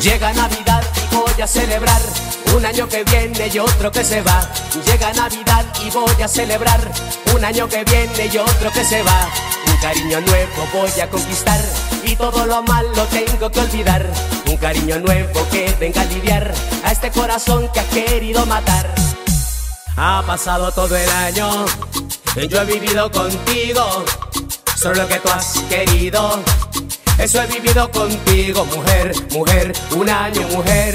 Llega Navidad y voy a celebrar un año que viene y otro que se va. Llega Navidad y voy a celebrar un año que viene y otro que se va. Un cariño nuevo voy a conquistar y todo lo malo tengo que olvidar. Un cariño nuevo que venga a aliviar a este corazón que ha querido matar. Ha pasado todo el año, yo he vivido contigo, solo lo que tú has querido. Eso he vivido contigo, mujer, mujer, un año, mujer.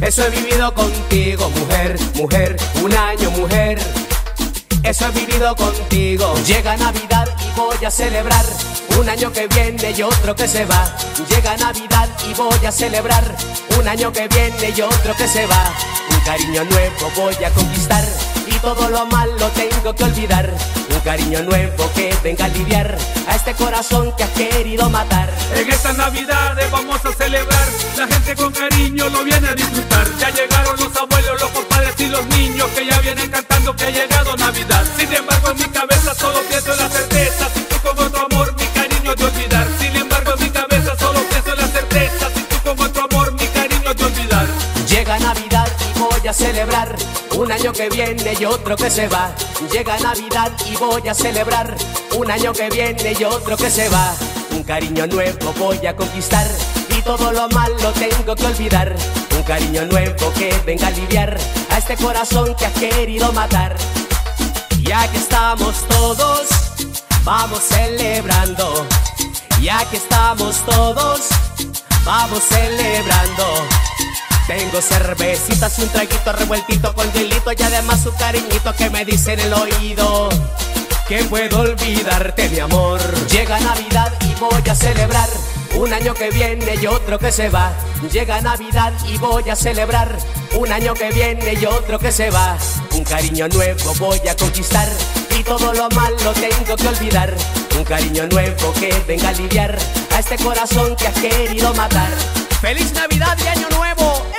Eso he vivido contigo, mujer, mujer, un año, mujer. Eso he vivido contigo. Llega Navidad y voy a celebrar un año que viene y otro que se va. Llega Navidad y voy a celebrar un año que viene y otro que se va. Un cariño nuevo voy a conquistar y todo lo malo tengo que olvidar. Cariño nuevo que venga a aliviar a este corazón que ha querido matar. En estas navidades vamos a celebrar, la gente con cariño lo viene a disfrutar. Ya llegaron los abuelos, los padres y los niños que ya vienen cantando que ha celebrar un año que viene y otro que se va. Llega Navidad y voy a celebrar un año que viene y otro que se va. Un cariño nuevo voy a conquistar y todo lo malo tengo que olvidar. Un cariño nuevo que venga a aliviar a este corazón que ha querido matar. Ya que estamos todos, vamos celebrando. Ya que estamos todos, vamos celebrando. Tengo cervecitas un traguito revueltito con hielito y además su cariñito que me dice en el oído que puedo olvidarte mi amor. Llega Navidad y voy a celebrar un año que viene y otro que se va. Llega Navidad y voy a celebrar un año que viene y otro que se va. Un cariño nuevo voy a conquistar y todo lo malo tengo que olvidar. Un cariño nuevo que venga a aliviar a este corazón que ha querido matar. ¡Feliz Navidad y Año Nuevo!